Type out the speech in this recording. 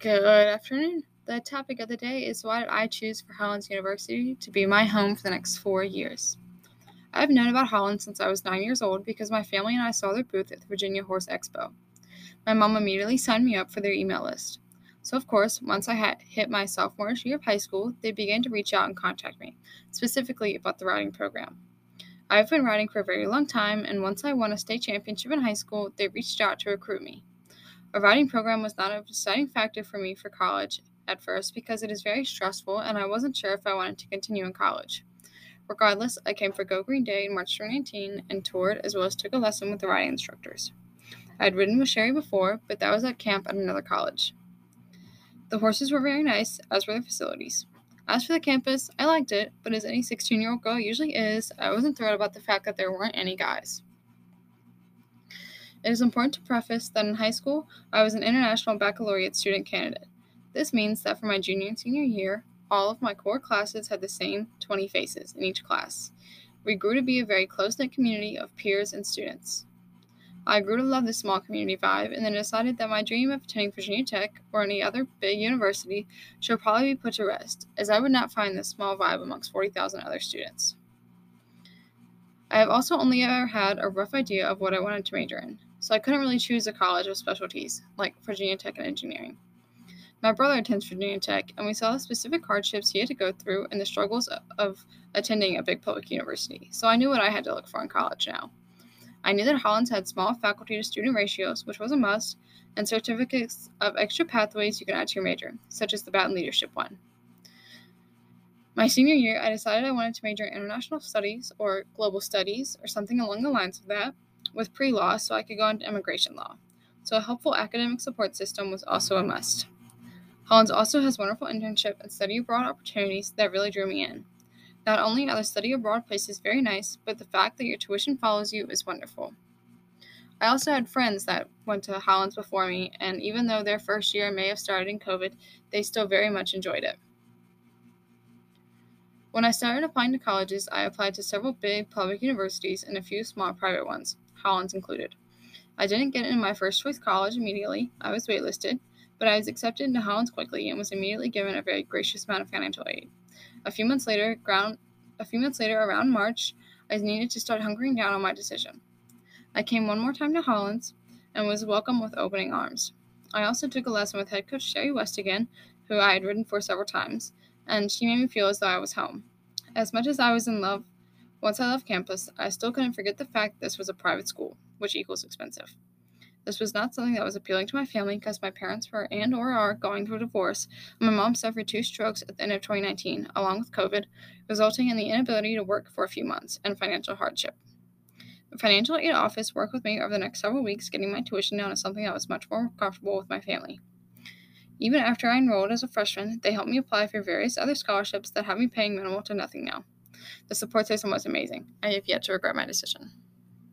Good afternoon. The topic of the day is why did I choose for Hollins University to be my home for the next four years? I've known about Hollins since I was nine years old because my family and I saw their booth at the Virginia Horse Expo. My mom immediately signed me up for their email list. So, of course, once I hit my sophomore year of high school, they began to reach out and contact me, specifically about the riding program. I've been riding for a very long time, and once I won a state championship in high school, they reached out to recruit me. A riding program was not a deciding factor for me for college at first because it is very stressful and I wasn't sure if I wanted to continue in college. Regardless, I came for Go Green Day in March 2019 and toured as well as took a lesson with the riding instructors. I had ridden with Sherry before, but that was at camp at another college. The horses were very nice, as were the facilities. As for the campus, I liked it, but as any 16 year old girl usually is, I wasn't thrilled about the fact that there weren't any guys. It is important to preface that in high school, I was an international baccalaureate student candidate. This means that for my junior and senior year, all of my core classes had the same 20 faces in each class. We grew to be a very close knit community of peers and students. I grew to love this small community vibe and then decided that my dream of attending Virginia Tech or any other big university should probably be put to rest, as I would not find this small vibe amongst 40,000 other students. I have also only ever had a rough idea of what I wanted to major in so I couldn't really choose a college of specialties, like Virginia Tech and engineering. My brother attends Virginia Tech, and we saw the specific hardships he had to go through and the struggles of attending a big public university, so I knew what I had to look for in college now. I knew that Hollins had small faculty to student ratios, which was a must, and certificates of extra pathways you can add to your major, such as the Batten Leadership one. My senior year, I decided I wanted to major in international studies or global studies or something along the lines of that, with pre law so I could go into immigration law. So a helpful academic support system was also a must. Hollins also has wonderful internship and study abroad opportunities that really drew me in. Not only are the study abroad places very nice, but the fact that your tuition follows you is wonderful. I also had friends that went to Hollins before me, and even though their first year may have started in COVID, they still very much enjoyed it. When I started applying to colleges, I applied to several big public universities and a few small private ones. Hollins included. I didn't get into my first choice college immediately. I was waitlisted, but I was accepted into Hollins quickly and was immediately given a very gracious amount of financial aid. A few months later, ground, a few months later, around March, I needed to start hunkering down on my decision. I came one more time to Hollins and was welcomed with opening arms. I also took a lesson with head coach Sherry West again, who I had ridden for several times, and she made me feel as though I was home. As much as I was in love once I left campus, I still couldn't forget the fact this was a private school, which equals expensive. This was not something that was appealing to my family because my parents were and or are going through a divorce, and my mom suffered two strokes at the end of 2019, along with COVID, resulting in the inability to work for a few months and financial hardship. The financial aid office worked with me over the next several weeks, getting my tuition down to something that was much more comfortable with my family. Even after I enrolled as a freshman, they helped me apply for various other scholarships that have me paying minimal to nothing now. The support system was amazing. I have yet to regret my decision.